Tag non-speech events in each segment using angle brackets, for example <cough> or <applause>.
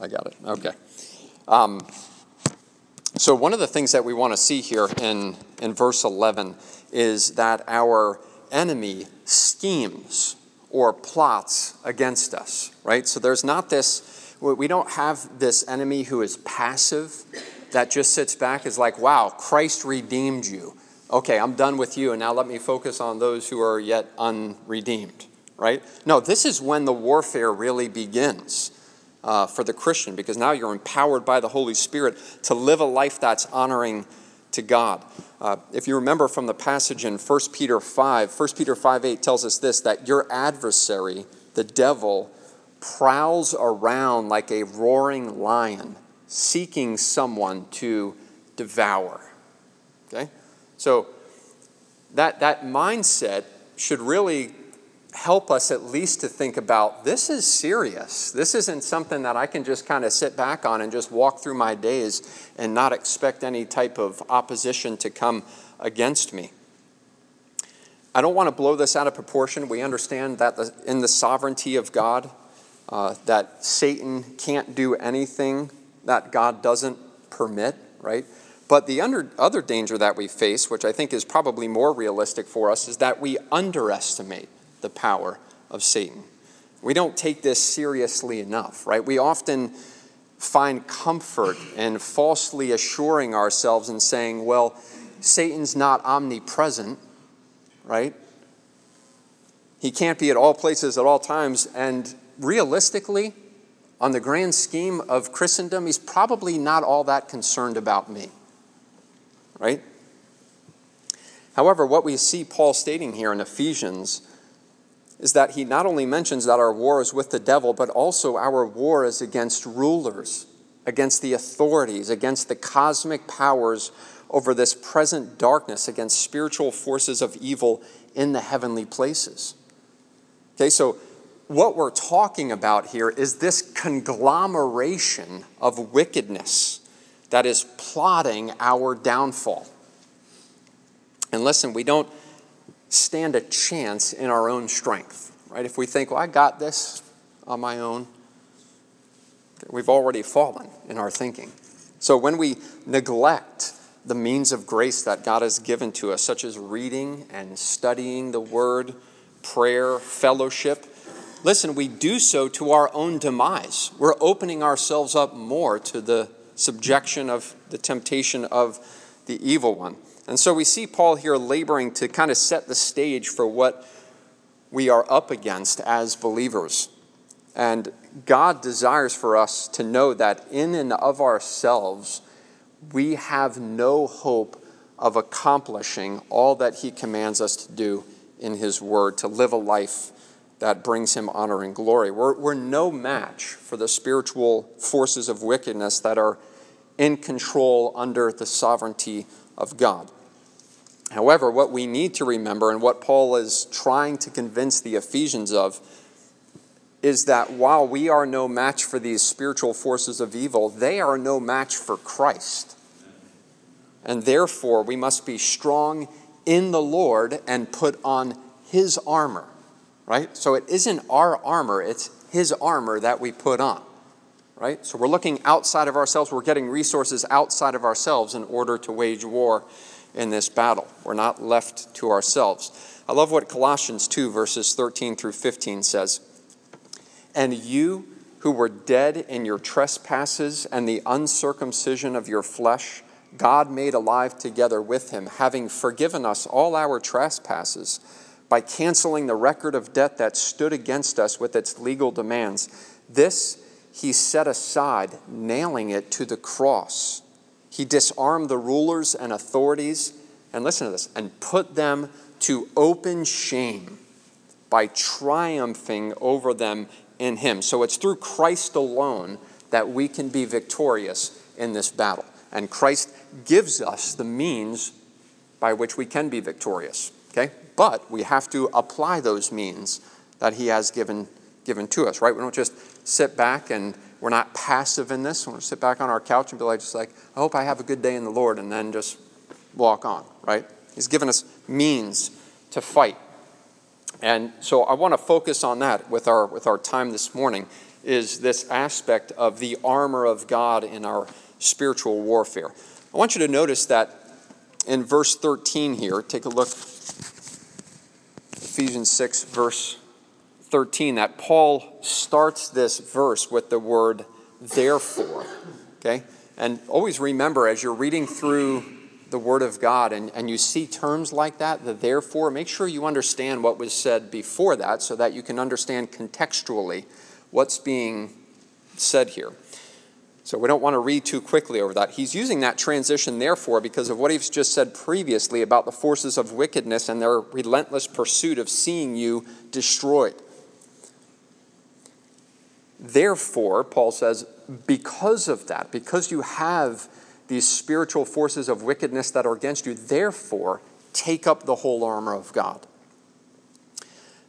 I got it. Okay. Um, so, one of the things that we want to see here in, in verse 11 is that our enemy schemes or plots against us, right? So, there's not this, we don't have this enemy who is passive that just sits back, is like, wow, Christ redeemed you. Okay, I'm done with you, and now let me focus on those who are yet unredeemed, right? No, this is when the warfare really begins uh, for the Christian because now you're empowered by the Holy Spirit to live a life that's honoring to God. Uh, if you remember from the passage in 1 Peter 5, 1 Peter 5 8 tells us this that your adversary, the devil, prowls around like a roaring lion, seeking someone to devour. Okay? So that, that mindset should really help us at least to think about this is serious. This isn't something that I can just kind of sit back on and just walk through my days and not expect any type of opposition to come against me. I don't want to blow this out of proportion. We understand that the, in the sovereignty of God, uh, that Satan can't do anything that God doesn't permit, right? But the under, other danger that we face, which I think is probably more realistic for us, is that we underestimate the power of Satan. We don't take this seriously enough, right? We often find comfort in falsely assuring ourselves and saying, well, Satan's not omnipresent, right? He can't be at all places at all times. And realistically, on the grand scheme of Christendom, he's probably not all that concerned about me, right? However, what we see Paul stating here in Ephesians is that he not only mentions that our war is with the devil, but also our war is against rulers, against the authorities, against the cosmic powers over this present darkness, against spiritual forces of evil in the heavenly places. Okay, so what we're talking about here is this conglomeration of wickedness that is plotting our downfall. And listen, we don't stand a chance in our own strength, right? If we think, well, I got this on my own, we've already fallen in our thinking. So when we neglect the means of grace that God has given to us, such as reading and studying the Word, prayer, fellowship, listen, we do so to our own demise. We're opening ourselves up more to the subjection of the temptation of the evil one. And so we see Paul here laboring to kind of set the stage for what we are up against as believers. And God desires for us to know that in and of ourselves, we have no hope of accomplishing all that He commands us to do in His Word, to live a life that brings Him honor and glory. We're, we're no match for the spiritual forces of wickedness that are in control under the sovereignty of God. However, what we need to remember, and what Paul is trying to convince the Ephesians of, is that while we are no match for these spiritual forces of evil, they are no match for Christ. And therefore, we must be strong in the Lord and put on his armor, right? So it isn't our armor, it's his armor that we put on, right? So we're looking outside of ourselves, we're getting resources outside of ourselves in order to wage war in this battle. We're not left to ourselves. I love what Colossians 2, verses 13 through 15 says. And you who were dead in your trespasses and the uncircumcision of your flesh, God made alive together with him, having forgiven us all our trespasses by canceling the record of debt that stood against us with its legal demands. This he set aside, nailing it to the cross. He disarmed the rulers and authorities, and listen to this, and put them to open shame by triumphing over them in Him. So it's through Christ alone that we can be victorious in this battle. And Christ gives us the means by which we can be victorious. Okay? But we have to apply those means that He has given, given to us, right? We don't just sit back and we're not passive in this. We don't sit back on our couch and be like, just like, I hope I have a good day in the Lord, and then just walk on, right? He's given us means to fight. And so I want to focus on that with our, with our time this morning is this aspect of the armor of God in our spiritual warfare. I want you to notice that in verse 13 here, take a look, Ephesians 6, verse 13, that Paul starts this verse with the word therefore. Okay? And always remember as you're reading through the Word of God and, and you see terms like that, the therefore, make sure you understand what was said before that so that you can understand contextually what's being said here. So we don't want to read too quickly over that. He's using that transition, therefore, because of what he's just said previously about the forces of wickedness and their relentless pursuit of seeing you destroyed. Therefore, Paul says, because of that, because you have these spiritual forces of wickedness that are against you, therefore, take up the whole armor of God.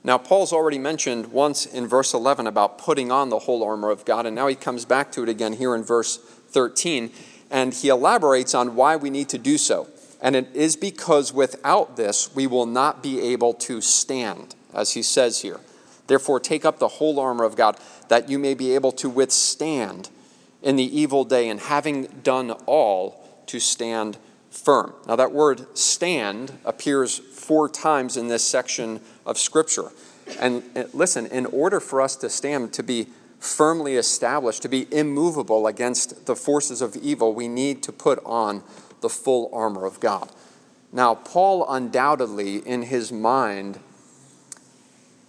Now, Paul's already mentioned once in verse 11 about putting on the whole armor of God, and now he comes back to it again here in verse 13, and he elaborates on why we need to do so. And it is because without this, we will not be able to stand, as he says here. Therefore, take up the whole armor of God, that you may be able to withstand in the evil day, and having done all, to stand firm. Now, that word stand appears four times in this section of Scripture. And eh, listen, in order for us to stand, to be firmly established, to be immovable against the forces of evil, we need to put on the full armor of God. Now, Paul undoubtedly, in his mind,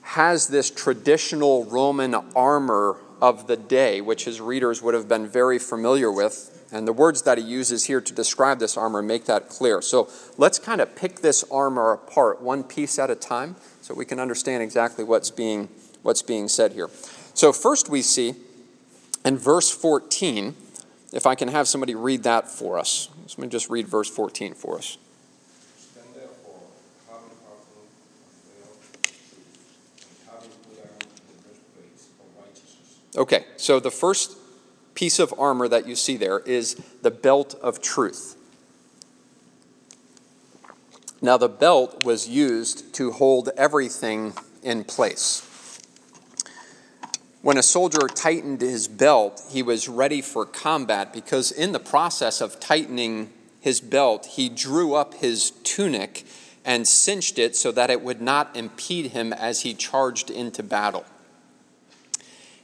has this traditional Roman armor of the day, which his readers would have been very familiar with. And the words that he uses here to describe this armor make that clear. So let's kind of pick this armor apart, one piece at a time, so we can understand exactly what's being, what's being said here. So, first we see in verse 14, if I can have somebody read that for us. Let me just read verse 14 for us. Okay, so the first piece of armor that you see there is the belt of truth. Now, the belt was used to hold everything in place. When a soldier tightened his belt, he was ready for combat because, in the process of tightening his belt, he drew up his tunic and cinched it so that it would not impede him as he charged into battle.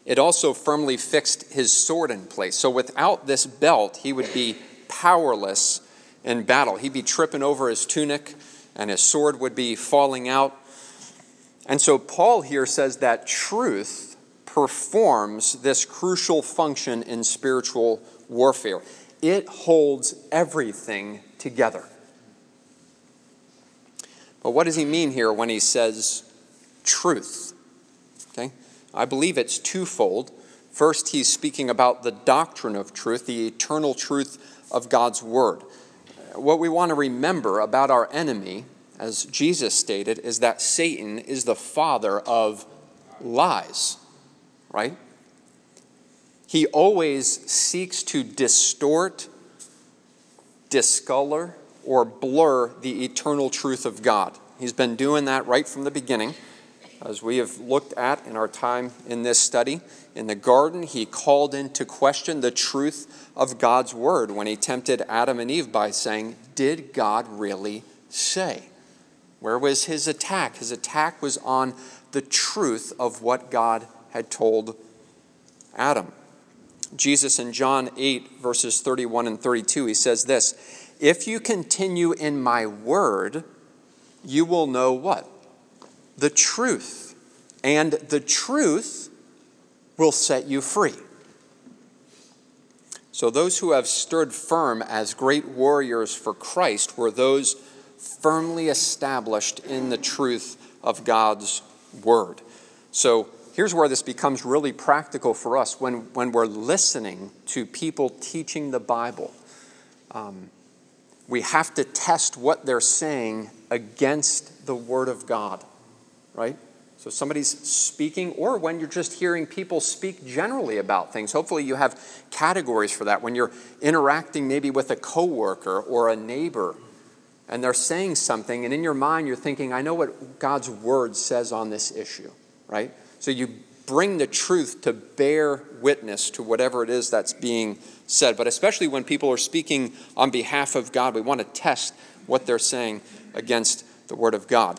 It also firmly fixed his sword in place. So without this belt, he would be powerless in battle. He'd be tripping over his tunic, and his sword would be falling out. And so Paul here says that truth performs this crucial function in spiritual warfare. It holds everything together. But what does he mean here when he says truth? Okay? I believe it's twofold. First, he's speaking about the doctrine of truth, the eternal truth of God's Word. What we want to remember about our enemy, as Jesus stated, is that Satan is the father of lies, right? He always seeks to distort, discolor, or blur the eternal truth of God. He's been doing that right from the beginning. As we have looked at in our time in this study, in the garden, he called into question the truth of God's word when he tempted Adam and Eve by saying, Did God really say? Where was his attack? His attack was on the truth of what God had told Adam. Jesus in John 8, verses 31 and 32, he says this If you continue in my word, you will know what? The truth, and the truth will set you free. So, those who have stood firm as great warriors for Christ were those firmly established in the truth of God's word. So, here's where this becomes really practical for us when, when we're listening to people teaching the Bible. Um, we have to test what they're saying against the Word of God right? So somebody's speaking, or when you're just hearing people speak generally about things. Hopefully, you have categories for that. When you're interacting maybe with a coworker or a neighbor, and they're saying something, and in your mind you're thinking, I know what God's word says on this issue, right? So you bring the truth to bear witness to whatever it is that's being said. But especially when people are speaking on behalf of God, we want to test what they're saying against the Word of God.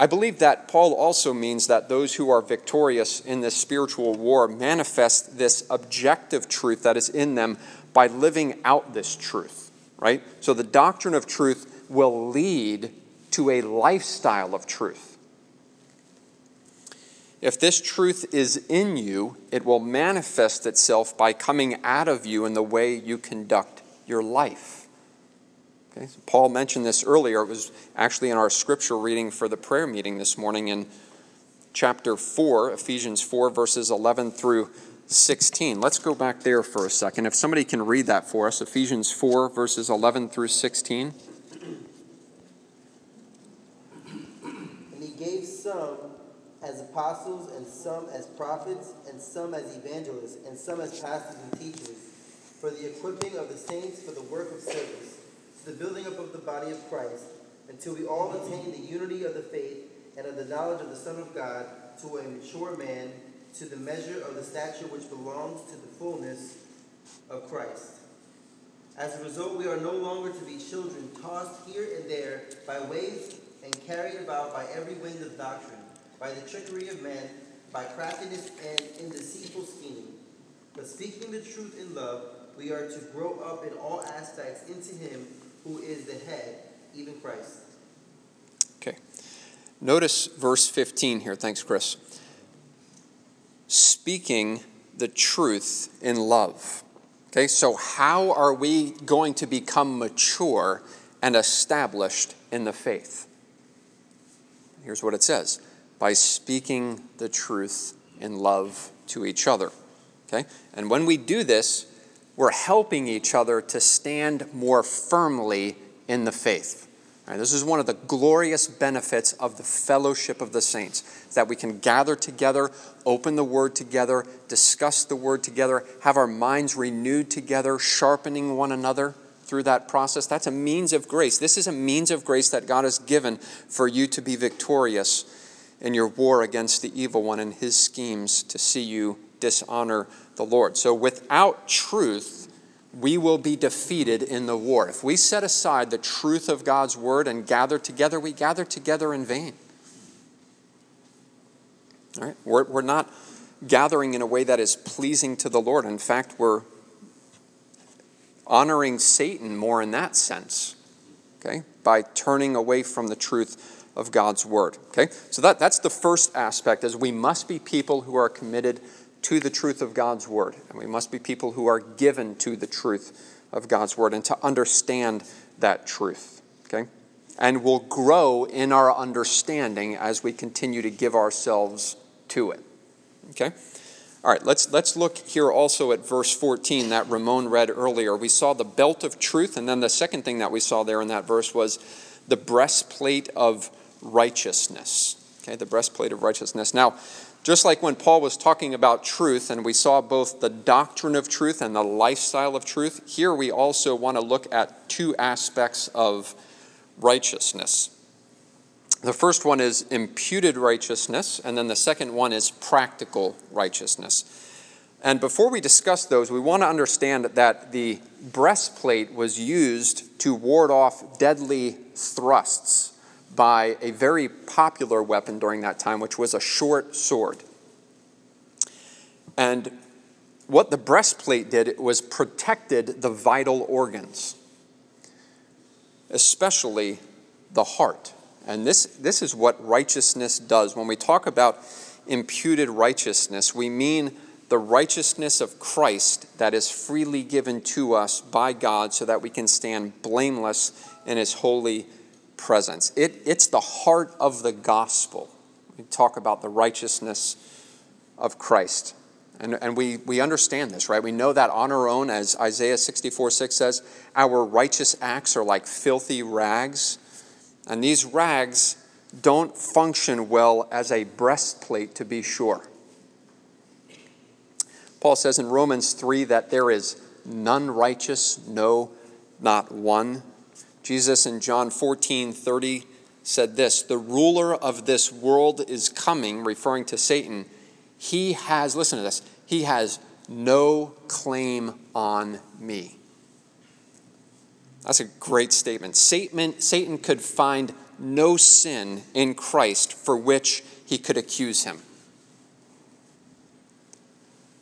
I believe that Paul also means that those who are victorious in this spiritual war manifest this objective truth that is in them by living out this truth, right? So the doctrine of truth will lead to a lifestyle of truth. If this truth is in you, it will manifest itself by coming out of you in the way you conduct your life. Okay, so Paul mentioned this earlier. It was actually in our scripture reading for the prayer meeting this morning in chapter 4, Ephesians 4, verses 11 through 16. Let's go back there for a second. If somebody can read that for us, Ephesians 4, verses 11 through 16. And he gave some as apostles, and some as prophets, and some as evangelists, and some as pastors and teachers, for the equipping of the saints for the work of service, the building up of the body of Christ, until we all attain the unity of the faith and of the knowledge of the Son of God, to a mature man, to the measure of the stature which belongs to the fullness of Christ. As a result, we are no longer to be children tossed here and there by waves and carried about by every wind of doctrine by the trickery of men, by craftiness and in deceitful scheming. But speaking the truth in love, we are to grow up in all aspects into Him who is the head, even Christ. Okay. Notice verse 15 here. Thanks, Chris. Speaking the truth in love. Okay, so how are we going to become mature and established in the faith? Here's what it says by speaking the truth in love to each other. Okay? And when we do this, we're helping each other to stand more firmly in the faith. Right, this is one of the glorious benefits of the fellowship of the saints, that we can gather together, open the word together, discuss the word together, have our minds renewed together, sharpening one another through that process. That's a means of grace. This is a means of grace that God has given for you to be victorious in your war against the evil one and his schemes to see you dishonor the Lord. So without truth, we will be defeated in the war. If we set aside the truth of God's word and gather together, we gather together in vain. All right? We're, we're not gathering in a way that is pleasing to the Lord. In fact, we're honoring Satan more in that sense, okay, by turning away from the truth of God's word. Okay? So that, that's the first aspect is we must be people who are committed to the truth of God's word. And we must be people who are given to the truth of God's word and to understand that truth. Okay? And will grow in our understanding as we continue to give ourselves to it. Okay? All right, let's, let's look here also at verse 14 that Ramon read earlier. We saw the belt of truth, and then the second thing that we saw there in that verse was the breastplate of righteousness. Okay, the breastplate of righteousness. Now, just like when Paul was talking about truth, and we saw both the doctrine of truth and the lifestyle of truth, here we also want to look at two aspects of righteousness. The first one is imputed righteousness, and then the second one is practical righteousness. And before we discuss those, we want to understand that the breastplate was used to ward off deadly thrusts by a very popular weapon during that time, which was a short sword. And what the breastplate did was protected the vital organs, especially the heart. And this, this is what righteousness does. When we talk about imputed righteousness, we mean the righteousness of Christ that is freely given to us by God so that we can stand blameless in his holy presence. It, it's the heart of the gospel. We talk about the righteousness of Christ. And, and we, we understand this, right? We know that on our own, as Isaiah 64 6 says, our righteous acts are like filthy rags. And these rags don't function well as a breastplate, to be sure. Paul says in Romans 3 that there is none righteous, no, not one. Jesus in John 14 30 said this The ruler of this world is coming, referring to Satan. He has, listen to this, he has no claim on me. That's a great statement. Satan, Satan could find no sin in Christ for which he could accuse him.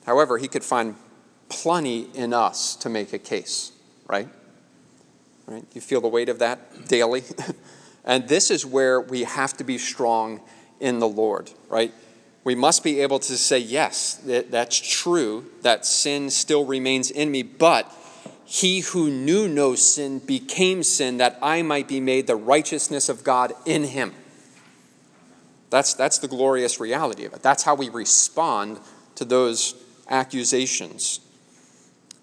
However, he could find plenty in us to make a case, right? Right? You feel the weight of that daily? <laughs> and this is where we have to be strong in the Lord, right? We must be able to say, yes, that, that's true, that sin still remains in me, but he who knew no sin became sin that I might be made the righteousness of God in him. That's, that's the glorious reality of it. That's how we respond to those accusations.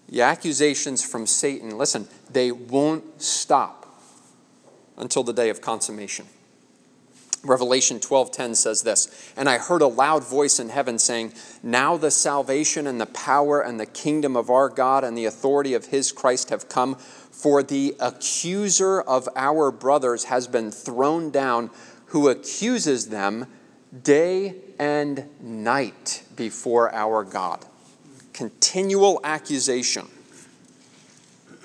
The accusations from Satan, listen, they won't stop until the day of consummation. Revelation 12:10 says this, and I heard a loud voice in heaven saying, "Now the salvation and the power and the kingdom of our God and the authority of his Christ have come, for the accuser of our brothers has been thrown down, who accuses them day and night before our God." Continual accusation.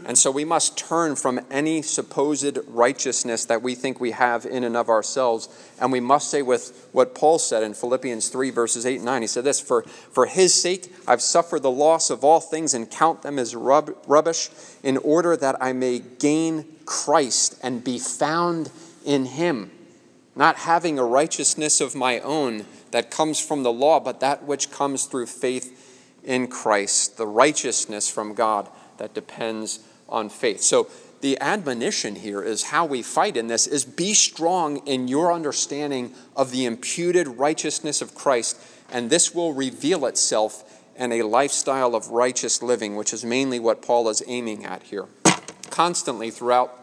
And so we must turn from any supposed righteousness that we think we have in and of ourselves. And we must say with what Paul said in Philippians 3, verses 8 and 9. He said this For, for his sake I've suffered the loss of all things and count them as rub, rubbish, in order that I may gain Christ and be found in him, not having a righteousness of my own that comes from the law, but that which comes through faith in Christ, the righteousness from God that depends on faith. So the admonition here is how we fight in this is be strong in your understanding of the imputed righteousness of Christ, and this will reveal itself in a lifestyle of righteous living, which is mainly what Paul is aiming at here. Constantly throughout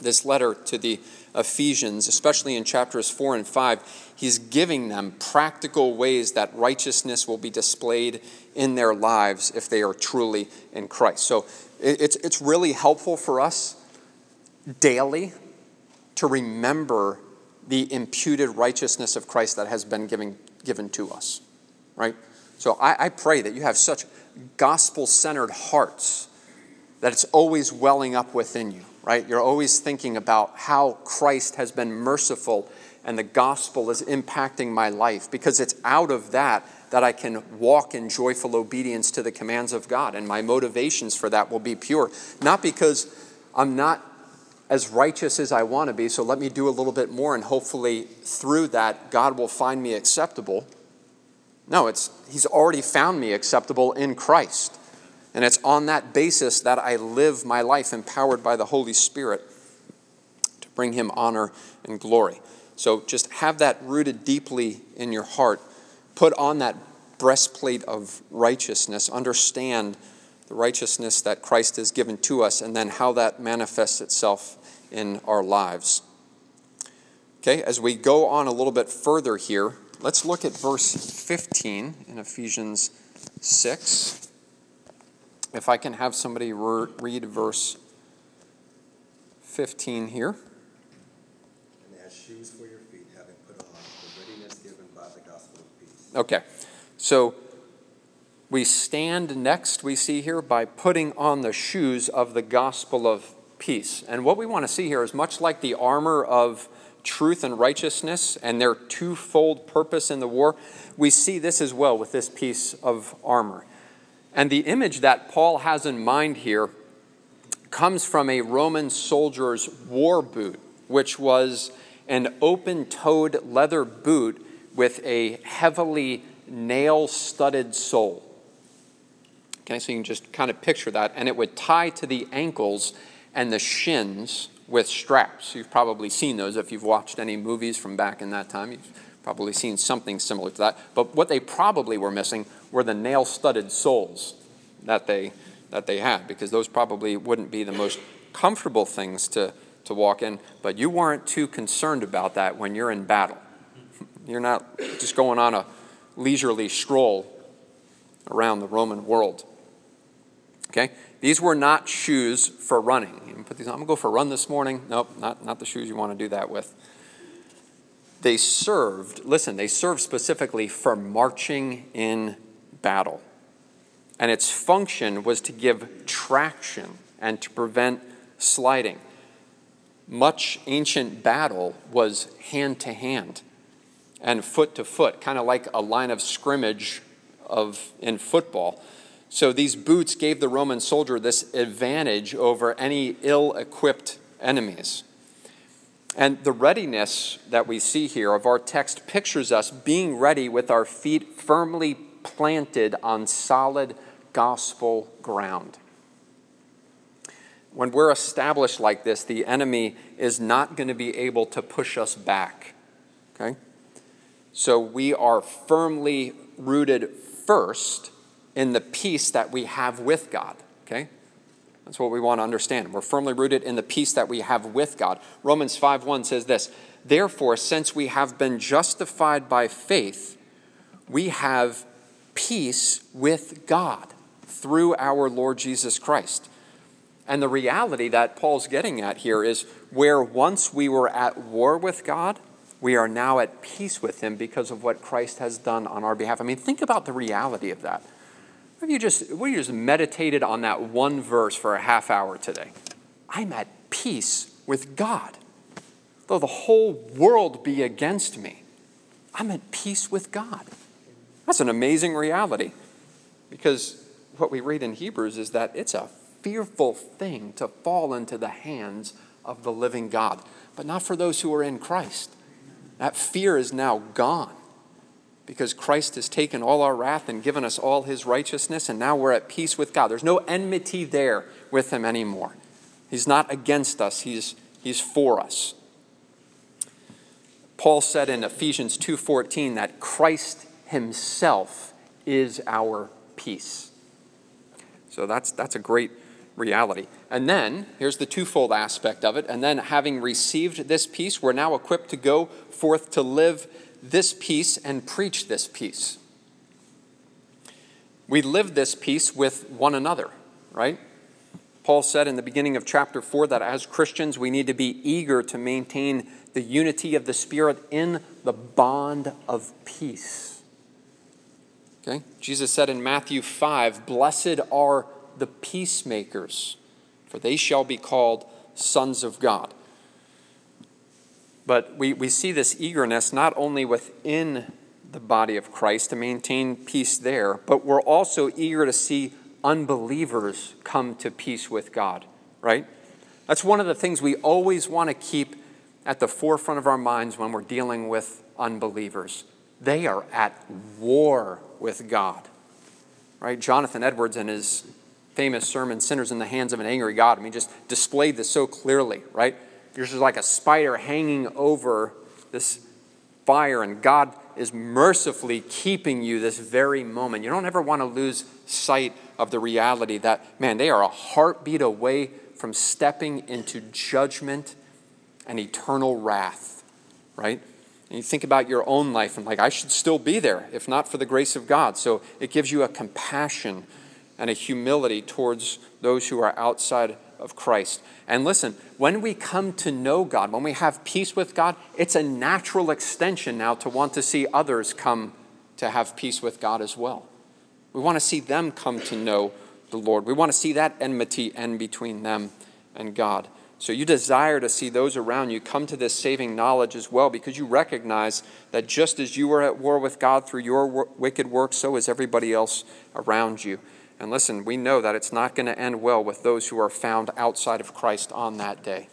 this letter to the Ephesians, especially in chapters 4 and 5, he's giving them practical ways that righteousness will be displayed in their lives if they are truly in Christ. So it's, it's really helpful for us daily to remember the imputed righteousness of Christ that has been given, given to us, right? So I, I pray that you have such gospel centered hearts that it's always welling up within you, right? You're always thinking about how Christ has been merciful and the gospel is impacting my life because it's out of that that I can walk in joyful obedience to the commands of God. And my motivations for that will be pure. Not because I'm not as righteous as I want to be, so let me do a little bit more, and hopefully through that, God will find me acceptable. No, it's He's already found me acceptable in Christ. And it's on that basis that I live my life empowered by the Holy Spirit to bring Him honor and glory. So just have that rooted deeply in your heart put on that breastplate of righteousness, understand the righteousness that Christ has given to us, and then how that manifests itself in our lives. Okay, as we go on a little bit further here, let's look at verse 15 in Ephesians 6. If I can have somebody read verse 15 here. Okay, so we stand next, we see here, by putting on the shoes of the gospel of peace. And what we want to see here is much like the armor of truth and righteousness and their twofold purpose in the war, we see this as well with this piece of armor. And the image that Paul has in mind here comes from a Roman soldier's war boot, which was an open toed leather boot with a heavily nail studded sole. Okay, so you can just kind of picture that. And it would tie to the ankles and the shins with straps. You've probably seen those if you've watched any movies from back in that time. You've probably seen something similar to that. But what they probably were missing were the nail studded soles that they, that they had, because those probably wouldn't be the most comfortable things to, to walk in. But you weren't too concerned about that when you're in battle. You're not just going on a leisurely stroll around the Roman world. Okay? These were not shoes for running. You put these on. I'm going to go for a run this morning. Nope, not, not the shoes you want to do that with. they served, listen, they served specifically for marching in battle. And its function was to give traction and to prevent sliding. Much ancient battle was hand to hand and foot to foot, kind of like a line of scrimmage of in football. So these boots gave the Roman soldier this advantage over any ill-equipped enemies. And the readiness that we see here of our text pictures us being ready with our feet firmly planted on solid gospel ground. When we're established like this, the enemy is not going to be able to push us back. Okay? So we are firmly rooted first in the peace that we have with God. Okay? That's what we want to understand. We're firmly rooted in the peace that we have with God. Romans 5:1 says this, "Therefore, since we have been justified by faith, we have peace with God through our Lord Jesus Christ." And the reality that Paul's getting at here is where once we were at war with God, we are now at peace with him because of what Christ has done on our behalf. I mean, think about the reality of that. If you just, what you just meditated on that one verse for a half hour today? I'm at peace with God. Though the whole world be against me, I'm at peace with God. That's an amazing reality because what we read in Hebrews is that it's a fearful thing to fall into the hands of the living God, but not for those who are in Christ. That fear is now gone because Christ has taken all our wrath and given us all his righteousness, and now we're at peace with God. There's no enmity there with him anymore. He's not against us, he's, he's for us. Paul said in Ephesians 2:14 that Christ himself is our peace. So that's that's a great reality. And then here's the twofold aspect of it. And then having received this peace, we're now equipped to go forth to live this peace and preach this peace. We live this peace with one another, right? Paul said in the beginning of chapter 4 that as Christians we need to be eager to maintain the unity of the Spirit in the bond of peace. Okay? Jesus said in Matthew 5 Blessed are the peacemakers, for they shall be called sons of God. But we, we see this eagerness not only within the body of Christ to maintain peace there, but we're also eager to see unbelievers come to peace with God, right? That's one of the things we always want to keep at the forefront of our minds when we're dealing with unbelievers. They are at war with God, right? Jonathan Edwards, in his famous sermon, Sinners in the Hands of an Angry God, I mean, just displayed this so clearly, right? You're just like a spider hanging over this fire, and God is mercifully keeping you this very moment. You don't ever want to lose sight of the reality that, man, they are a heartbeat away from stepping into judgment and eternal wrath, right? And you think about your own life and, like, I should still be there if not for the grace of God. So it gives you a compassion and a humility towards those who are outside of Christ. And listen, when we come to know God, when we have peace with God, it's a natural extension now to want to see others come to have peace with God as well. We want to see them come to know the Lord. We want to see that enmity end between them and God. So you desire to see those around you come to this saving knowledge as well because you recognize that just as you were at war with God through your wicked works, so is everybody else around you. And listen, we know that it's not going to end well with those who are found outside of Christ on that day.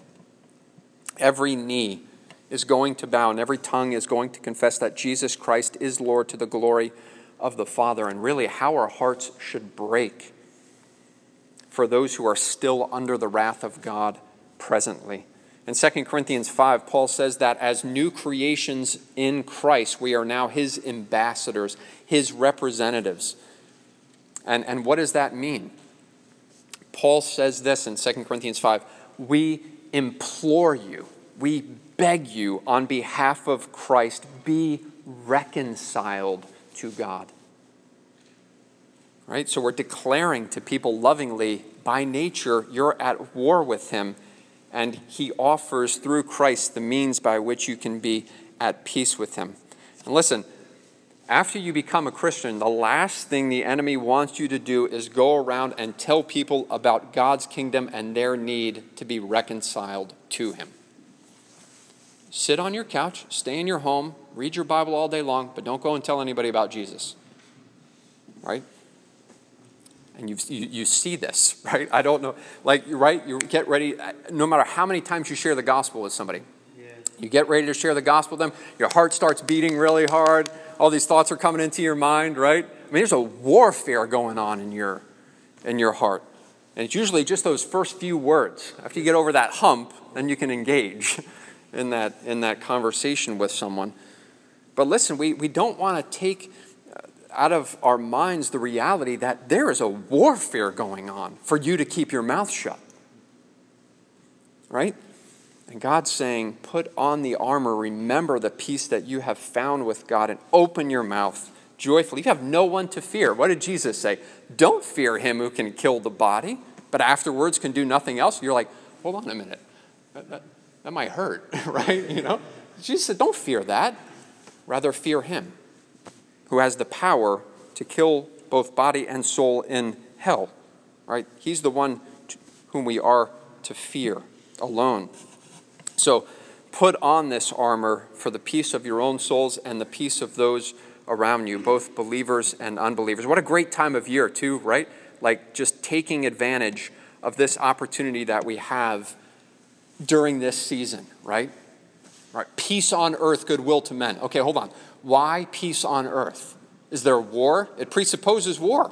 Every knee is going to bow and every tongue is going to confess that Jesus Christ is Lord to the glory of the Father. And really, how our hearts should break for those who are still under the wrath of God presently. In 2 Corinthians 5, Paul says that as new creations in Christ, we are now his ambassadors, his representatives. And, and what does that mean? Paul says this in 2 Corinthians 5 We implore you, we beg you on behalf of Christ, be reconciled to God. Right? So we're declaring to people lovingly, by nature, you're at war with him, and he offers through Christ the means by which you can be at peace with him. And listen, after you become a Christian, the last thing the enemy wants you to do is go around and tell people about God's kingdom and their need to be reconciled to Him. Sit on your couch, stay in your home, read your Bible all day long, but don't go and tell anybody about Jesus. Right? And you, you, see this, <laughs> right? I don't know. Like, right? You get ready, no matter how many times you share the gospel with somebody, you get ready to share the gospel with them, your heart starts beating really hard all these thoughts are coming into your mind, right? I mean, there's a warfare going on in your, in your heart. And it's usually just those first few words. After you get over that hump, then you can engage <laughs> in that, in that conversation with someone. But listen, we, we don't want to take out of our minds the reality that there is a warfare going on for you to keep your mouth shut. Right? And God's saying, put on the armor, remember the peace that you have found with God, and open your mouth joyfully. You have no one to fear. What did Jesus say? Don't fear him who can kill the body, but afterwards can do nothing else. You're like, hold on a minute. That, that, that might hurt, <laughs> right? You know? Jesus said, don't fear that. Rather, fear him who has the power to kill both body and soul in hell, right? He's the one whom we are to fear alone. So put on this armor for the peace of your own souls and the peace of those around you, both believers and unbelievers. What a great time of year, too, right? Like just taking advantage of this opportunity that we have during this season, right? Right. Peace on earth, goodwill to men. Okay, hold on. Why peace on earth? Is there war? It presupposes war.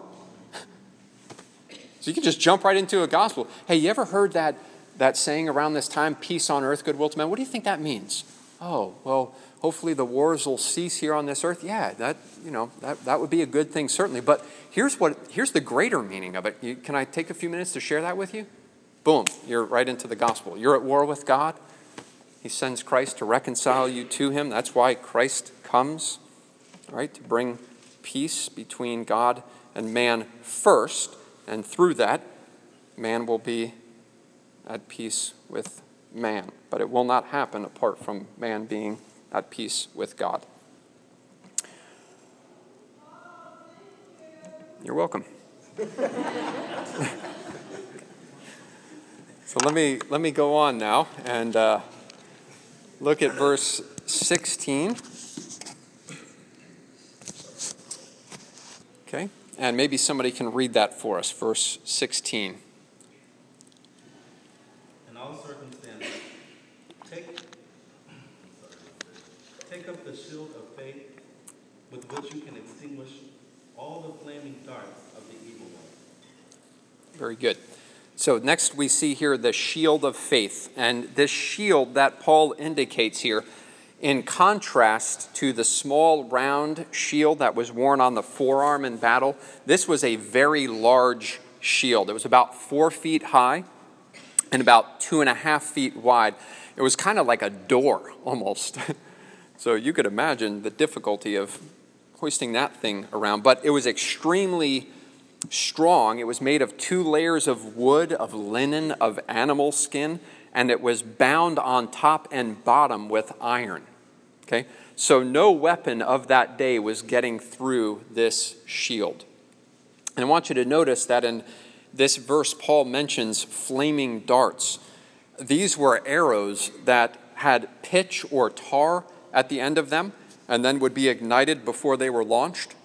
So you can just jump right into a gospel. Hey, you ever heard that that saying around this time, peace on earth, goodwill to men, what do you think that means? Oh, well, hopefully the wars will cease here on this earth. Yeah, that, you know, that, that would be a good thing, certainly. But here's, what, here's the greater meaning of it. You, can I take a few minutes to share that with you? Boom, you're right into the gospel. You're at war with God. He sends Christ to reconcile you to Him. That's why Christ comes, right, to bring peace between God and man first. And through that, man will be at peace with man. But it will not happen apart from man being at peace with God. You're welcome. <laughs> so let me let me go on now and uh, look at verse 16. Okay, and maybe somebody can read that for us, verse 16. in all circumstances take up the shield of faith with which you can extinguish all the flaming darts of the evil one. Very good. So, next we see here the shield of faith. And this shield that Paul indicates here, in contrast to the small round shield that was worn on the forearm in battle, this was a very large shield. It was about four feet high and about two and a half feet wide. It was kind of like a door <laughs> almost. so, you could imagine the difficulty of hoisting that thing around, but it was extremely strong. It was made of two layers of wood, of linen, of animal skin, and it was bound on top and bottom with iron. Okay? So no weapon of that day was getting through this shield. And I want you to notice that in this verse, Paul mentions flaming darts. These were arrows that had pitch or tar at the end of them and then would be ignited before they were launched.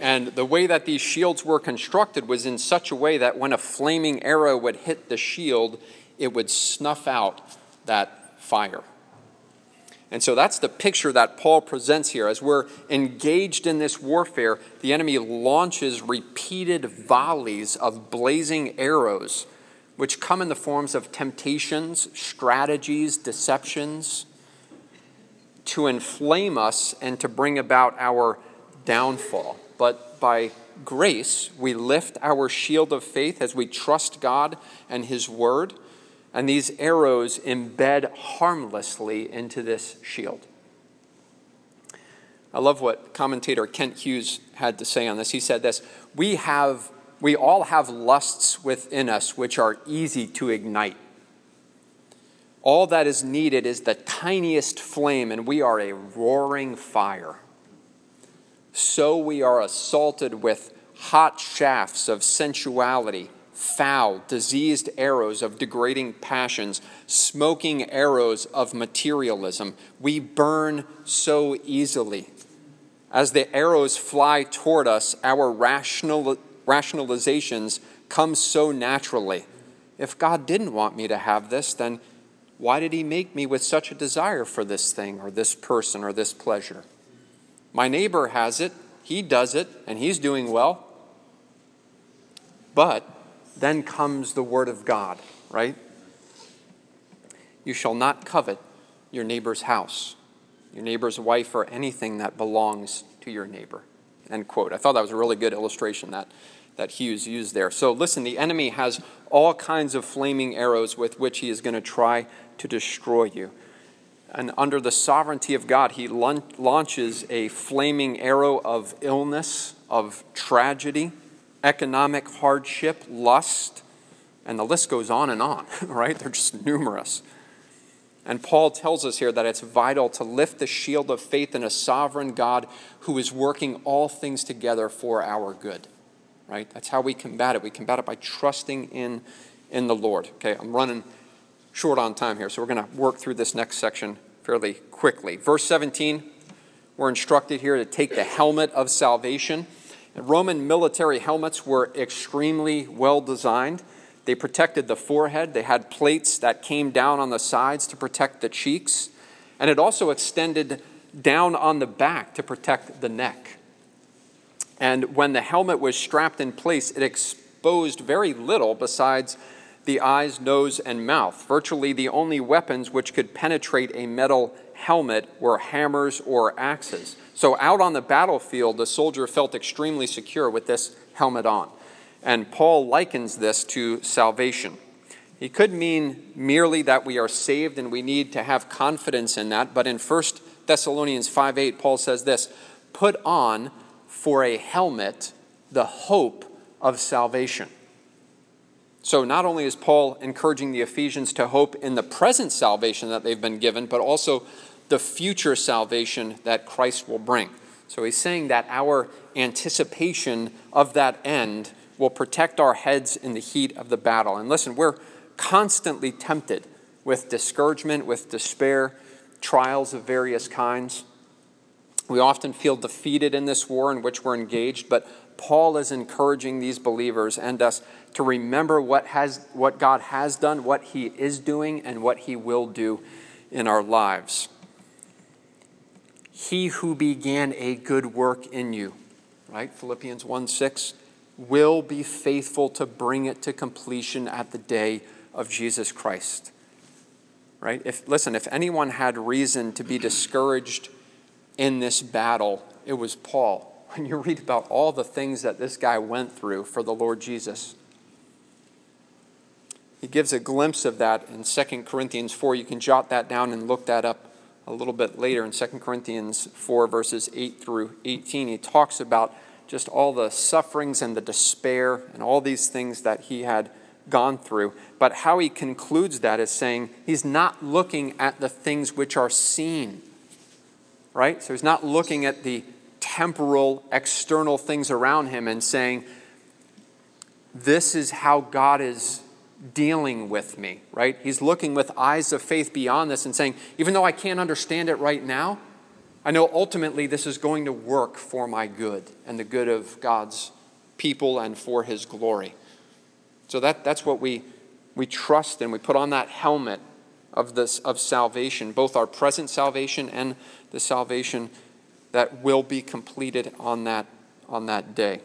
And the way that these shields were constructed was in such a way that when a flaming arrow would hit the shield, it would snuff out that fire. And so that's the picture that Paul presents here. As we're engaged in this warfare, the enemy launches repeated volleys of blazing arrows, which come in the forms of temptations, strategies, deceptions, to inflame us and to bring about our downfall. But by grace, we lift our shield of faith as we trust God and His Word, and these arrows embed harmlessly into this shield. I love what commentator Kent Hughes had to say on this. He said this We have we all have lusts within us which are easy to ignite All that is needed is the tiniest flame, and we are a roaring fire. So we are assaulted with hot shafts of sensuality, foul, diseased arrows of degrading passions, smoking arrows of materialism. We burn so easily. As the arrows fly toward us, our rational, rationalizations come so naturally. If God didn't want me to have this, then why did He make me with such a desire for this thing or this person or this pleasure? My neighbor has it, he does it, and he's doing well. But then comes the Word of God, right? You shall not covet your neighbor's house your neighbor's wife, or anything that belongs to your neighbor. End quote. I thought that was a really good illustration that, that Hughes used there. So listen, the enemy has all kinds of flaming arrows with which he is going to try to destroy you. And under the sovereignty of God, he launches a flaming arrow of illness, of tragedy, economic hardship, lust, and the list goes on and on, <laughs> right? They're just numerous. And Paul tells us here that it's vital to lift the shield of faith in a sovereign God who is working all things together for our good. Right? That's how we combat it. We combat it by trusting in, in the Lord. Okay, I'm running short on time here, so we're going to work through this next section fairly quickly. Verse 17, we're instructed here to take the helmet of salvation. Roman military helmets were extremely well designed. They protected the forehead. They had plates that came down on the sides to protect the cheeks. And it also extended down on the back to protect the neck. And when the helmet was strapped in place, it exposed very little besides the eyes, nose, and mouth. Virtually the only weapons which could penetrate a metal helmet were hammers or axes. So, out on the battlefield, the soldier felt extremely secure with this helmet on. And Paul likens this to salvation. He could mean merely that we are saved and we need to have confidence in that, but in 1 Thessalonians 5 8, Paul says this Put on for a helmet the hope of salvation. So, not only is Paul encouraging the Ephesians to hope in the present salvation that they've been given, but also the future salvation that Christ will bring. So, he's saying that our anticipation of that end will protect our heads in the heat of the battle. And listen, we're constantly tempted with discouragement, with despair, trials of various kinds. We often feel defeated in this war in which we're engaged, but Paul is encouraging these believers and us to remember what, has, what God has done, what he is doing, and what he will do in our lives. He who began a good work in you, right? Philippians 1 6 will be faithful to bring it to completion at the day of Jesus Christ. Right? If listen, if anyone had reason to be discouraged in this battle, it was Paul. <laughs> When you read about all the things that this guy went through for the Lord Jesus. He gives a glimpse of that in 2 Corinthians 4. You can jot that down and look that up a little bit later in 2 Corinthians 4, verses 8 through 18. He talks about just all the sufferings and the despair and all these things that he had gone through. But how he concludes that is saying he's not looking at the things which are seen, right? So he's not looking at the temporal, external things around him and saying, This is how God is dealing with me, right? He's looking with eyes of faith beyond this and saying, Even though I can't understand it right now, I know ultimately this is going to work for my good and the good of God's people and for his glory. So that, that's what we, we trust and We put on that helmet of, this, of salvation, both our present salvation and the salvation that will be completed on that, on that day.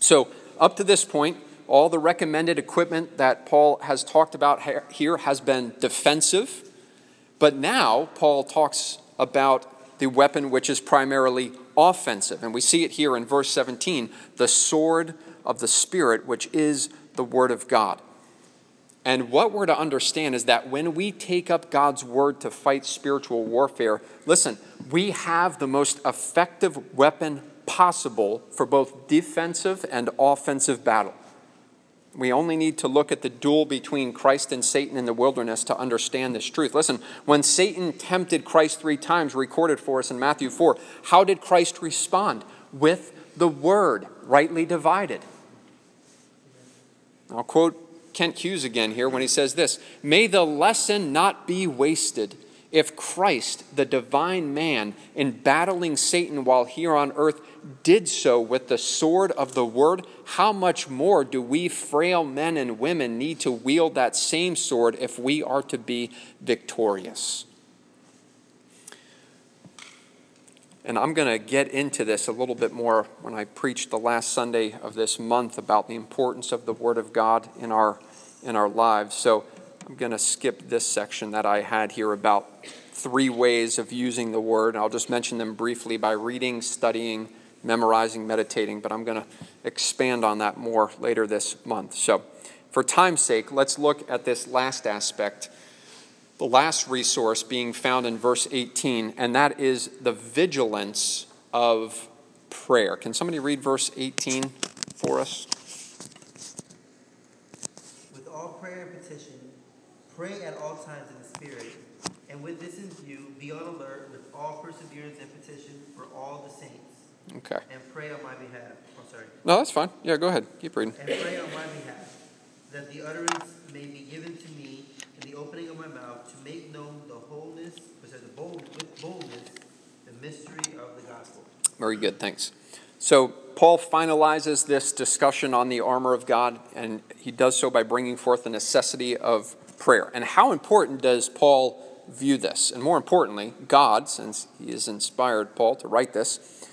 So, up to this point, all the recommended equipment that Paul has talked about here has been defensive. But now, Paul talks about the weapon which is primarily offensive. And we see it here in verse 17 the sword of the Spirit, which is the Word of God. And what we're to understand is that when we take up God's Word to fight spiritual warfare, listen, we have the most effective weapon possible for both defensive and offensive battle. We only need to look at the duel between Christ and Satan in the wilderness to understand this truth. Listen, when Satan tempted Christ three times, recorded for us in Matthew 4, how did Christ respond? With the word, rightly divided. I'll quote Kent Hughes again here when he says this May the lesson not be wasted if Christ, the divine man, in battling Satan while here on earth, did so with the sword of the word, how much more do we frail men and women need to wield that same sword if we are to be victorious? And I'm going to get into this a little bit more when I preached the last Sunday of this month about the importance of the Word of God in our, in our lives. So I'm going to skip this section that I had here about three ways of using the word. I'll just mention them briefly by reading, studying, memorizing, meditating, but I'm going to expand on that more later this month. So, for time's sake, let's look at this last aspect, the last resource being found in verse 18, and that is the vigilance of prayer. Can somebody read verse 18 for us? With all prayer and petition, Pray at all times in the Spirit, and with this in view, be on alert with all perseverance and petition for all the saints. Okay. And pray on my behalf. Oh, sorry. No, that's fine. Yeah, go ahead. Keep reading. And pray on my behalf, that the utterance may be given to me in the opening of my mouth to make known the wholeness, or sorry, the bold, with boldness, the mystery of the gospel. Very good. Thanks. So Paul finalizes this discussion on the armor of God, and he does so by bringing forth the necessity of prayer. And how important does Paul view this? And more importantly, God, since he has inspired Paul to write this,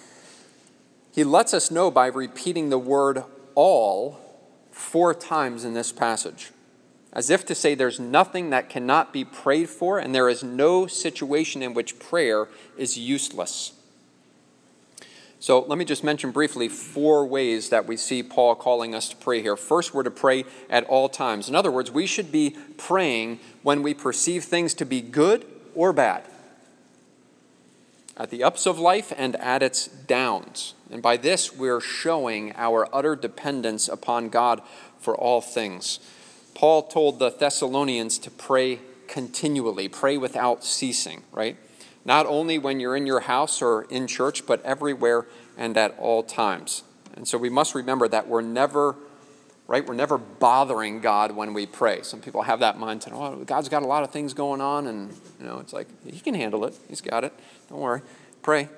he lets us know by repeating the word all four times in this passage, as if to say there's nothing that cannot be prayed for, and there is no situation in which prayer is useless. So let me just mention briefly four ways that we see Paul calling us to pray here. First, we're to pray at all times. In other words, we should be praying when we perceive things to be good or bad, at the ups of life and at its downs. And by this, we're showing our utter dependence upon God for all things. Paul told the Thessalonians to pray continually, pray without ceasing, right? Not only when you're in your house or in church, but everywhere and at all times. And so we must remember that we're never, right, we're never bothering God when we pray. Some people have that mindset, oh, God's got a lot of things going on, and, you know, it's like, He can handle it. He's got it. Don't worry. Pray.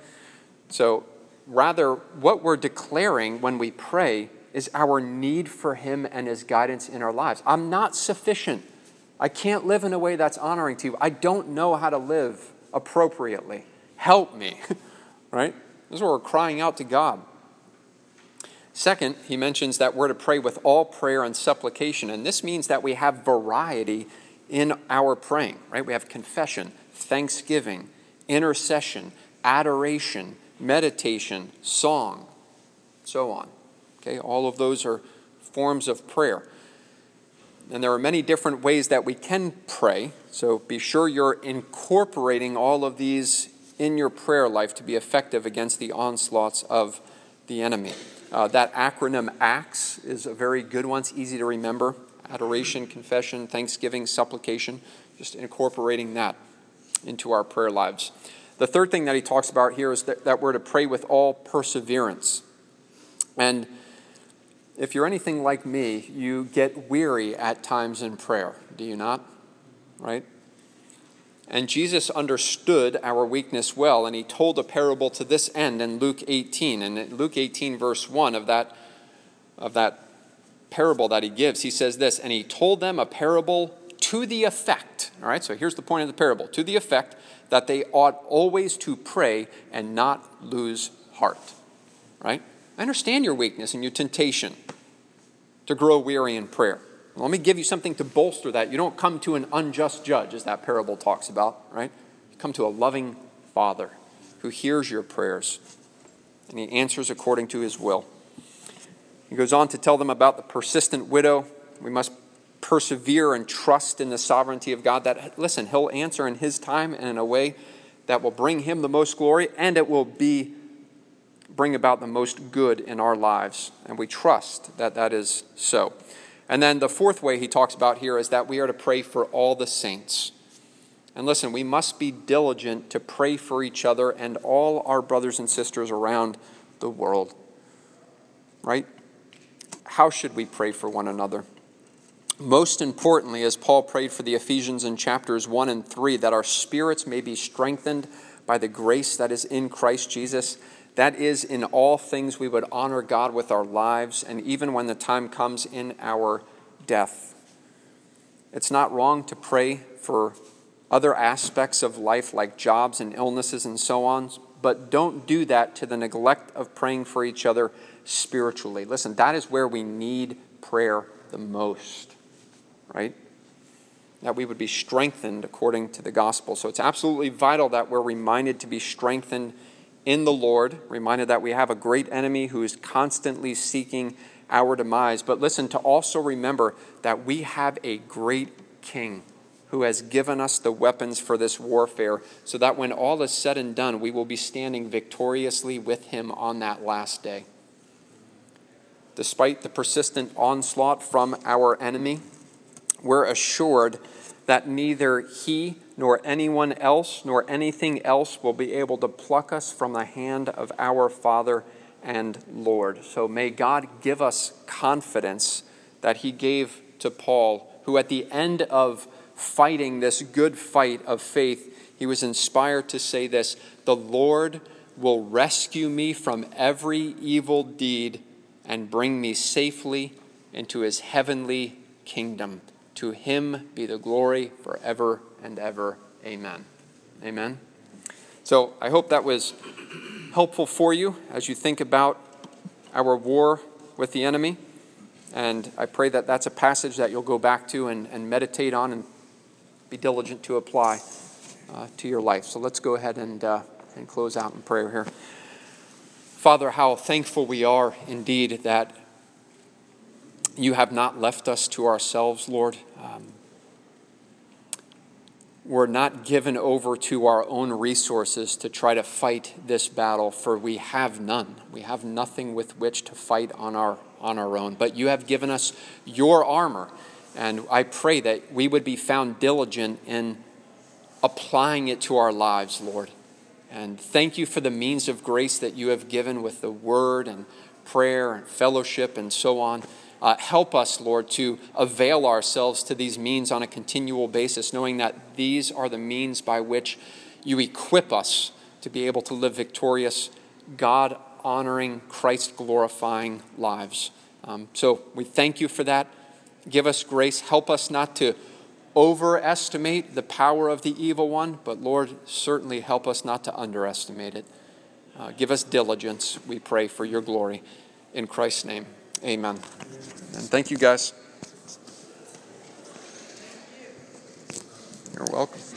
So rather, what we're declaring when we pray is our need for Him and His guidance in our lives. I'm not sufficient. I can't live in a way that's honoring to you. I don't know how to live appropriately. Help me, <laughs> right? This is where we're crying out to God. Second, he mentions that we're to pray with all prayer and supplication, and this means that we have variety in our praying, right? We have confession, thanksgiving, intercession, adoration, meditation, song, so on. Okay, all of those are forms of prayer. And there are many different ways that we can pray. So be sure you're incorporating all of these in your prayer life to be effective against the onslaughts of the enemy. Uh, that acronym ACTS is a very good one. It's easy to remember adoration, confession, thanksgiving, supplication, just incorporating that into our prayer lives. The third thing that he talks about here is that, that we're to pray with all perseverance. And if you're anything like me, you get weary at times in prayer, do you not? Right? And Jesus understood our weakness well, and he told a parable to this end in Luke 18. And in Luke 18, verse 1 of that, of that parable that he gives, he says this, and he told them a parable to the effect. All right, so here's the point of the parable to the effect that they ought always to pray and not lose heart. Right? I understand your weakness and your temptation to grow weary in prayer. Let me give you something to bolster that. You don't come to an unjust judge, as that parable talks about, right? You come to a loving Father who hears your prayers and he answers according to his will. He goes on to tell them about the persistent widow. We must persevere and trust in the sovereignty of God that, listen, he'll answer in his time and in a way that will bring him the most glory and it will be bring about the most good in our lives. And we trust that that is so. And then the fourth way he talks about here is that we are to pray for all the saints. And listen, we must be diligent to pray for each other and all our brothers and sisters around the world. Right? How should we pray for one another? Most importantly, as Paul prayed for the Ephesians in chapters 1 and 3, that our spirits may be strengthened by the grace that is in Christ Jesus. That is, in all things, we would honor God with our lives, and even when the time comes in our death. It's not wrong to pray for other aspects of life like jobs and illnesses and so on, but don't do that to the neglect of praying for each other spiritually. Listen, that is where we need prayer the most, right? That we would be strengthened according to the gospel. So it's absolutely vital that we're reminded to be strengthened in the Lord, reminded that we have a great enemy who is constantly seeking our demise. But listen, to also remember that we have a great king who has given us the weapons for this warfare, so that when all is said and done, we will be standing victoriously with him on that last day. Despite the persistent onslaught from our enemy, we're assured that neither he nor anyone else nor anything else will be able to pluck us from the hand of our Father and Lord. So may God give us confidence that he gave to Paul, who at the end of fighting this good fight of faith, he was inspired to say this The Lord will rescue me from every evil deed and bring me safely into his heavenly kingdom. To him be the glory forever and ever. Amen. Amen. So I hope that was helpful for you as you think about our war with the enemy. And I pray that that's a passage that you'll go back to and, and meditate on and be diligent to apply uh, to your life. So let's go ahead and, uh, and close out in prayer here. Father, how thankful we are indeed that you have not left us to ourselves, Lord. Um, we're not given over to our own resources to try to fight this battle, for we have none. We have nothing with which to fight on our, on our own. But you have given us your armor and I pray that we would be found diligent in applying it to our lives, Lord. And thank you for the means of grace that you have given with the word and prayer and fellowship and so on. Uh, help us, Lord, to avail ourselves to these means on a continual basis, knowing that these are the means by which you equip us to be able to live victorious, God honoring, Christ glorifying lives. Um, so we thank you for that. Give us grace. Help us not to overestimate the power of the evil one, but Lord, certainly help us not to underestimate it. Uh, give us diligence, we pray, for your glory. In Christ's name, amen. And thank you, guys. You're welcome.